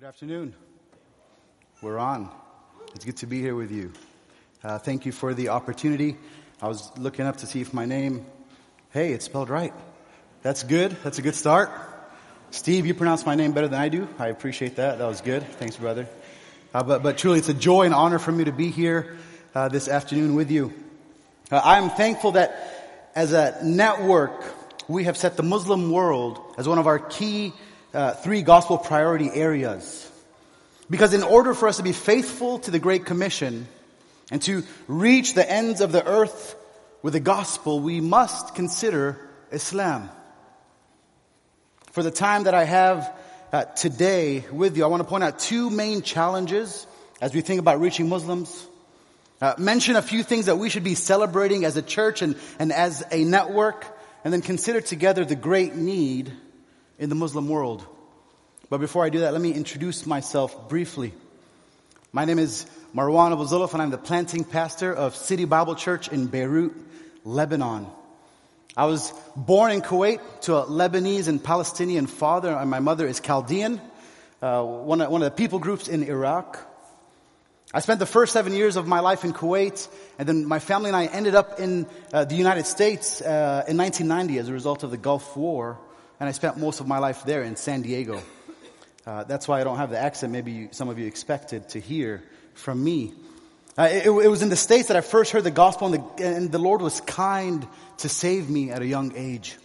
Good afternoon. We're on. It's good to be here with you. Uh, thank you for the opportunity. I was looking up to see if my name, hey, it's spelled right. That's good. That's a good start. Steve, you pronounce my name better than I do. I appreciate that. That was good. Thanks, brother. Uh, but, but truly, it's a joy and honor for me to be here uh, this afternoon with you. Uh, I'm thankful that as a network, we have set the Muslim world as one of our key uh, three gospel priority areas. Because in order for us to be faithful to the Great Commission and to reach the ends of the earth with the gospel, we must consider Islam. For the time that I have uh, today with you, I want to point out two main challenges as we think about reaching Muslims. Uh, mention a few things that we should be celebrating as a church and, and as a network, and then consider together the great need in the Muslim world. But before I do that, let me introduce myself briefly. My name is Marwan Abu and I'm the planting pastor of City Bible Church in Beirut, Lebanon. I was born in Kuwait to a Lebanese and Palestinian father, and my mother is Chaldean, uh, one, of, one of the people groups in Iraq. I spent the first seven years of my life in Kuwait, and then my family and I ended up in uh, the United States uh, in 1990 as a result of the Gulf War and I spent most of my life there in San Diego. Uh, that's why I don't have the accent maybe you, some of you expected to hear from me. Uh, it, it, was in the States that I first heard the gospel, and the, and the Lord was kind to save me at a young age.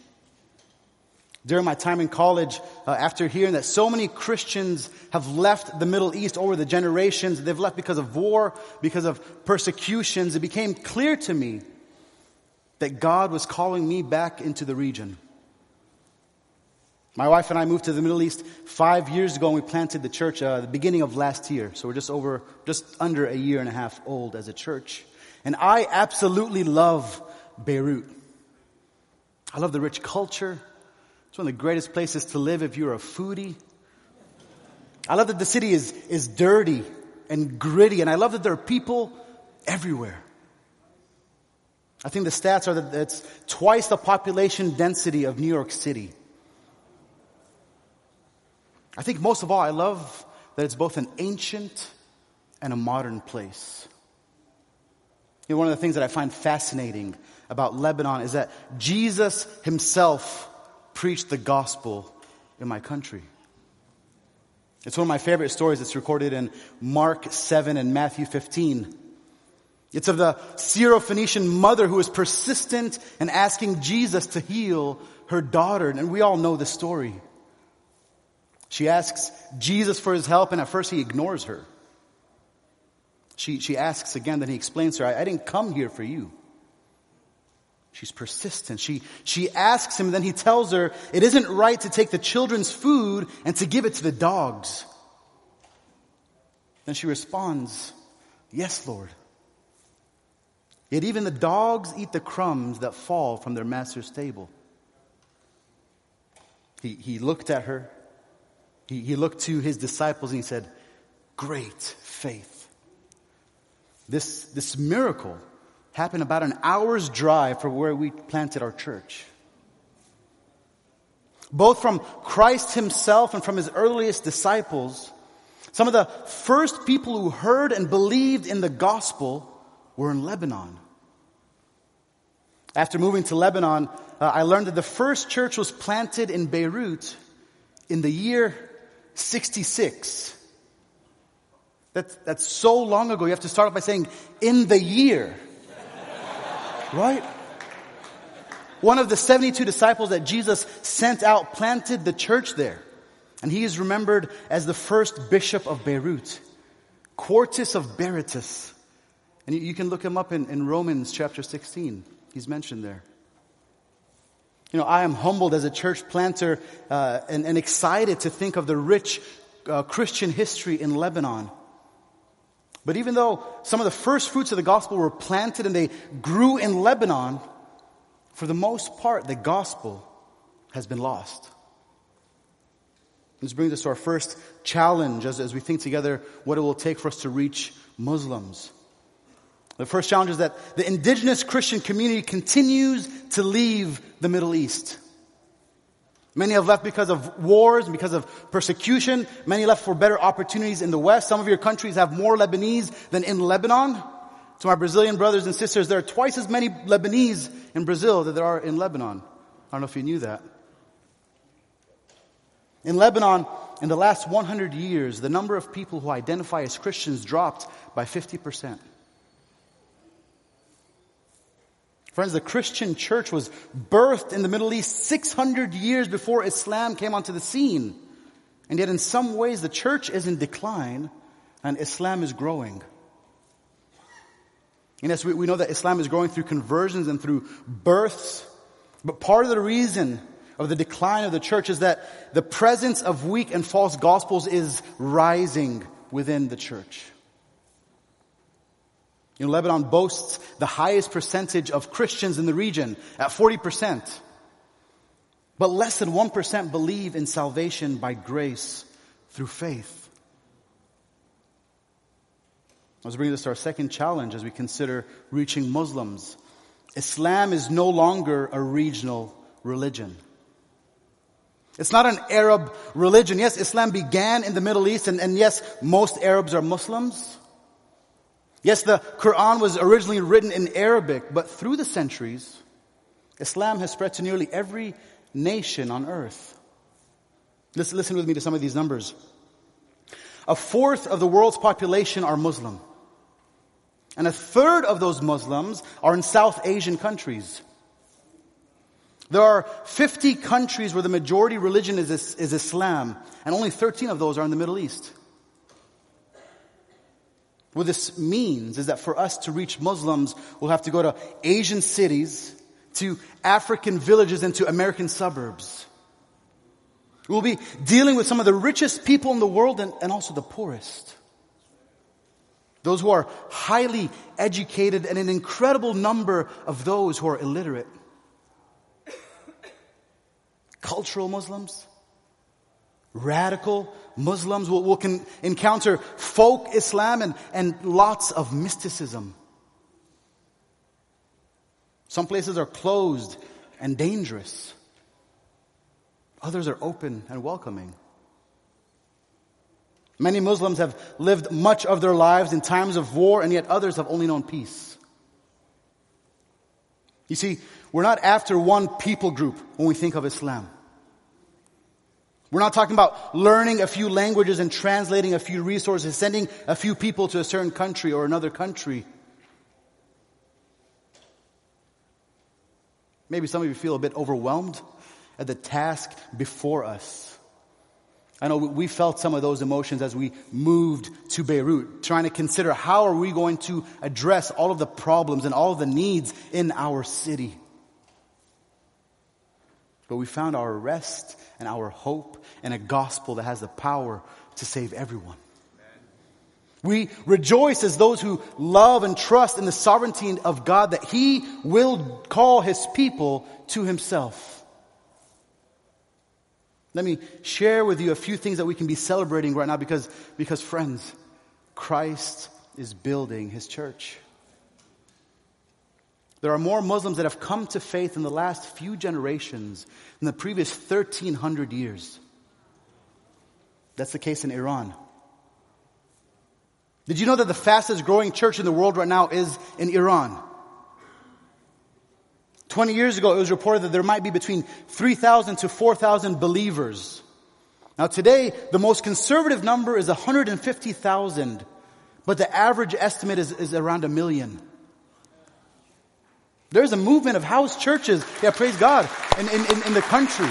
During my time in college, uh, after hearing that so many Christians have left the Middle East over the generations, they've left because of war, because of persecutions, it became clear to me that God was calling me back into the region. My wife and I moved to the Middle East five years ago and we planted the church uh, the beginning of last year. So we're just over, just under a year and a half old as a church. And I absolutely love Beirut. I love the rich culture. It's one of the greatest places to live if you're a foodie. I love that the city is, is dirty and gritty and I love that there are people everywhere. I think the stats are that it's twice the population density of New York City. I think most of all, I love that it's both an ancient and a modern place. You know, one of the things that I find fascinating about Lebanon is that Jesus himself preached the gospel in my country. It's one of my favorite stories. It's recorded in Mark 7 and Matthew 15. It's of the Syro-Phoenician mother who was persistent in asking Jesus to heal her daughter. And we all know the story. She asks Jesus for his help, and at first he ignores her. She, she asks again, then he explains to her, I, I didn't come here for you. She's persistent. She, she asks him, then he tells her, it isn't right to take the children's food and to give it to the dogs. Then she responds, Yes, Lord. Yet even the dogs eat the crumbs that fall from their master's table. He, he looked at her he, he looked to his disciples and he said, Great faith. This, this miracle happened about an hour's drive from where we planted our church. Both from Christ himself and from his earliest disciples, some of the first people who heard and believed in the gospel were in Lebanon. After moving to Lebanon, uh, I learned that the first church was planted in Beirut in the year 66. That's, that's so long ago. You have to start off by saying, in the year. right? One of the 72 disciples that Jesus sent out planted the church there. And he is remembered as the first bishop of Beirut, Quartus of Berytus. And you, you can look him up in, in Romans chapter 16. He's mentioned there. You know, I am humbled as a church planter uh, and, and, excited to think of the rich uh, Christian history in Lebanon. But even though some of the first fruits of the gospel were planted and they grew in Lebanon, for the most part, the gospel has been lost. This brings us to our first challenge as, as we think together what it will take for us to reach Muslims. The first challenge is that the indigenous Christian community continues to leave the Middle East. Many have left because of wars, because of persecution. Many left for better opportunities in the West. Some of your countries have more Lebanese than in Lebanon. To my Brazilian brothers and sisters, there are twice as many Lebanese in Brazil that there are in Lebanon. I don't know if you knew that. In Lebanon, in the last 100 years, the number of people who identify as Christians dropped by 50%. Friends, the Christian church was birthed in the Middle East 600 years before Islam came onto the scene. And yet in some ways the church is in decline and Islam is growing. And yes, we, we know that Islam is growing through conversions and through births. But part of the reason of the decline of the church is that the presence of weak and false gospels is rising within the church. You know, Lebanon boasts the highest percentage of Christians in the region at 40%. But less than 1% believe in salvation by grace through faith. Let's bring this to our second challenge as we consider reaching Muslims. Islam is no longer a regional religion. It's not an Arab religion. Yes, Islam began in the Middle East and, and yes, most Arabs are Muslims. Yes, the Quran was originally written in Arabic, but through the centuries, Islam has spread to nearly every nation on earth. Listen, listen with me to some of these numbers. A fourth of the world's population are Muslim. And a third of those Muslims are in South Asian countries. There are 50 countries where the majority religion is, is Islam, and only 13 of those are in the Middle East. What this means is that for us to reach Muslims, we'll have to go to Asian cities, to African villages, and to American suburbs. We'll be dealing with some of the richest people in the world and, and also the poorest. Those who are highly educated and an incredible number of those who are illiterate. Cultural Muslims, radical Muslims will, will can encounter folk Islam and, and lots of mysticism. Some places are closed and dangerous. Others are open and welcoming. Many Muslims have lived much of their lives in times of war, and yet others have only known peace. You see, we're not after one people group when we think of Islam. We're not talking about learning a few languages and translating a few resources, sending a few people to a certain country or another country. Maybe some of you feel a bit overwhelmed at the task before us. I know we felt some of those emotions as we moved to Beirut, trying to consider how are we going to address all of the problems and all of the needs in our city. But we found our rest and our hope in a gospel that has the power to save everyone. We rejoice as those who love and trust in the sovereignty of God that He will call His people to Himself. Let me share with you a few things that we can be celebrating right now because, because friends, Christ is building His church. There are more Muslims that have come to faith in the last few generations than the previous 1300 years. That's the case in Iran. Did you know that the fastest growing church in the world right now is in Iran? 20 years ago, it was reported that there might be between 3,000 to 4,000 believers. Now today, the most conservative number is 150,000, but the average estimate is, is around a million. There's a movement of house churches, yeah, praise God, in, in, in the country.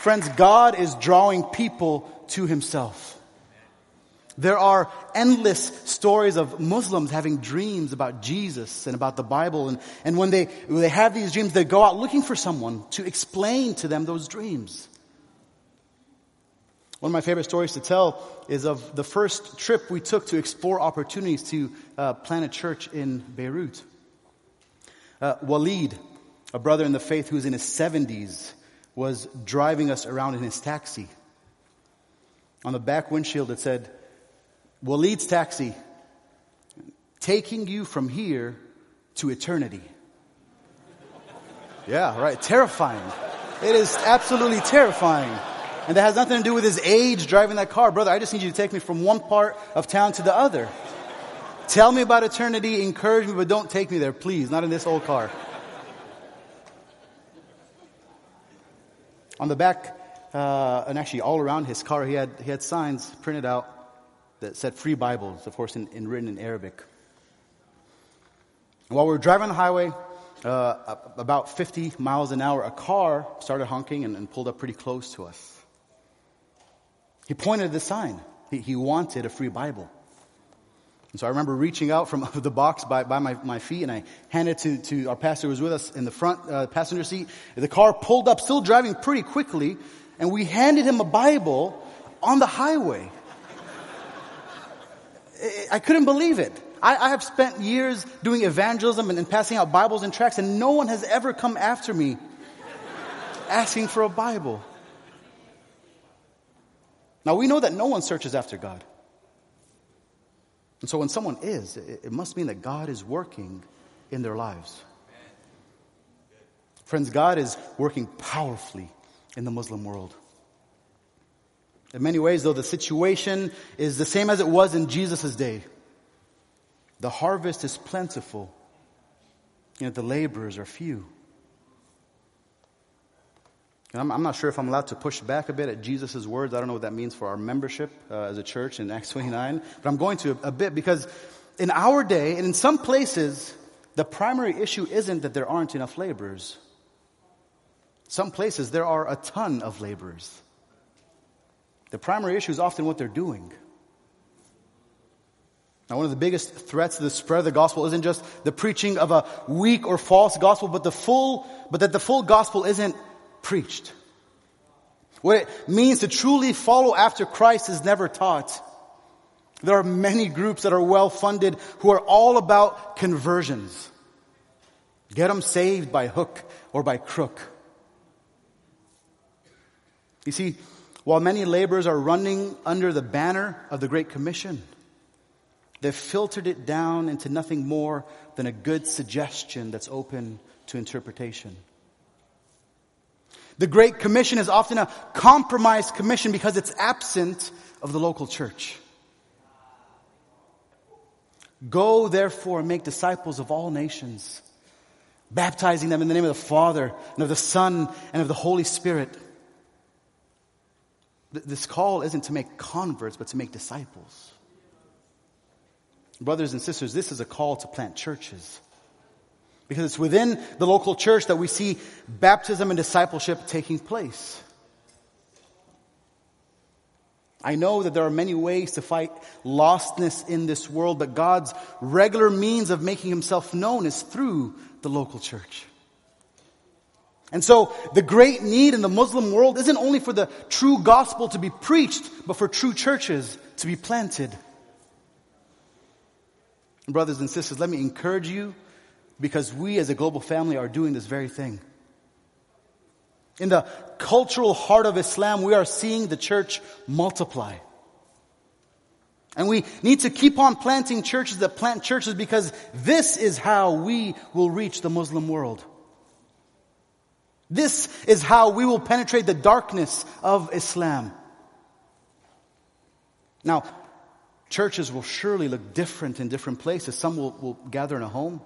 Friends, God is drawing people to Himself. There are endless stories of Muslims having dreams about Jesus and about the Bible. And, and when, they, when they have these dreams, they go out looking for someone to explain to them those dreams. One of my favorite stories to tell is of the first trip we took to explore opportunities to uh, plant a church in Beirut. Uh, Walid, a brother in the faith who's in his 70s, was driving us around in his taxi. On the back windshield it said, Walid's taxi, taking you from here to eternity. Yeah, right. Terrifying. It is absolutely terrifying. And that has nothing to do with his age driving that car. Brother, I just need you to take me from one part of town to the other. Tell me about eternity, encourage me, but don't take me there, please. Not in this old car. On the back, uh, and actually all around his car, he had, he had signs printed out that said free Bibles, of course, in, in written in Arabic. While we were driving the highway, uh, about 50 miles an hour, a car started honking and, and, pulled up pretty close to us. He pointed the sign. He, he wanted a free Bible. And so I remember reaching out from the box by, by my, my feet and I handed to, to our pastor who was with us in the front uh, passenger seat. The car pulled up, still driving pretty quickly, and we handed him a Bible on the highway. I couldn't believe it. I, I have spent years doing evangelism and, and passing out Bibles and tracts, and no one has ever come after me asking for a Bible. Now we know that no one searches after God. And so when someone is, it, must mean that God is working in their lives. Friends, God is working powerfully in the Muslim world. In many ways, though, the situation is the same as it was in Jesus' day. The harvest is plentiful, yet the laborers are few. I'm, I'm, not sure if I'm allowed to push back a bit at Jesus' words. I don't know what that means for our membership uh, as a church in Acts 29, but I'm going to a, a bit because in our day and in some places, the primary issue isn't that there aren't enough laborers. Some places there are a ton of laborers. The primary issue is often what they're doing. Now, one of the biggest threats to the spread of the gospel isn't just the preaching of a weak or false gospel, but the full, but that the full gospel isn't preached. What it means to truly follow after Christ is never taught. There are many groups that are well funded who are all about conversions. Get them saved by hook or by crook. You see, while many laborers are running under the banner of the Great Commission, they've filtered it down into nothing more than a good suggestion that's open to interpretation. The Great Commission is often a compromised commission because it's absent of the local church. Go therefore and make disciples of all nations, baptizing them in the name of the Father and of the Son and of the Holy Spirit this call isn't to make converts, but to make disciples. Brothers and sisters, this is a call to plant churches. Because it's within the local church that we see baptism and discipleship taking place. I know that there are many ways to fight lostness in this world, but God's regular means of making himself known is through the local church. And so the great need in the Muslim world isn't only for the true gospel to be preached, but for true churches to be planted. Brothers and sisters, let me encourage you because we as a global family are doing this very thing. In the cultural heart of Islam, we are seeing the church multiply. And we need to keep on planting churches that plant churches because this is how we will reach the Muslim world. This is how we will penetrate the darkness of Islam. Now, churches will surely look different in different places. Some will, will gather in a home.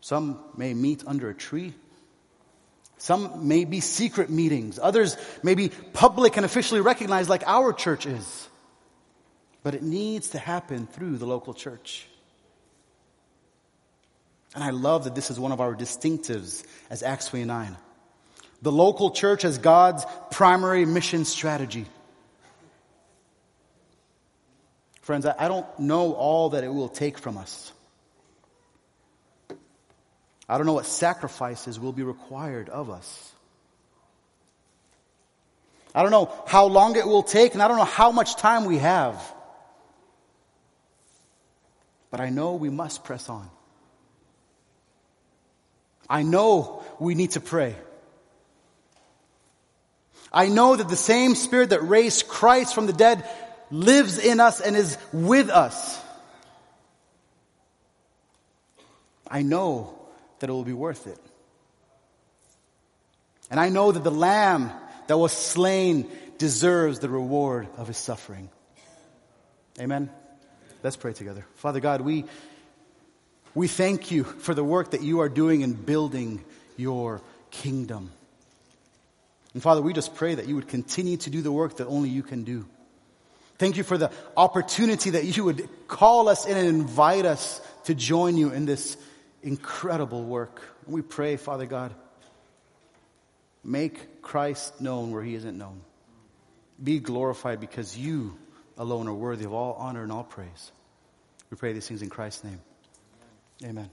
Some may meet under a tree. Some may be secret meetings. Others may be public and officially recognized like our church is. But it needs to happen through the local church. And I love that this is one of our distinctives as Acts 29 the local church as God's primary mission strategy. Friends, I don't know all that it will take from us. I don't know what sacrifices will be required of us. I don't know how long it will take, and I don't know how much time we have. But I know we must press on. I know we need to pray. I know that the same Spirit that raised Christ from the dead lives in us and is with us. I know that it will be worth it. And I know that the lamb that was slain deserves the reward of his suffering. Amen. Let's pray together. Father God, we, we thank you for the work that you are doing in building your kingdom. And Father, we just pray that you would continue to do the work that only you can do. Thank you for the opportunity that you would call us in and invite us to join you in this incredible work. We pray, Father God, make Christ known where he isn't known. Be glorified because you alone are worthy of all honor and all praise. We pray these things in Christ's name. Amen.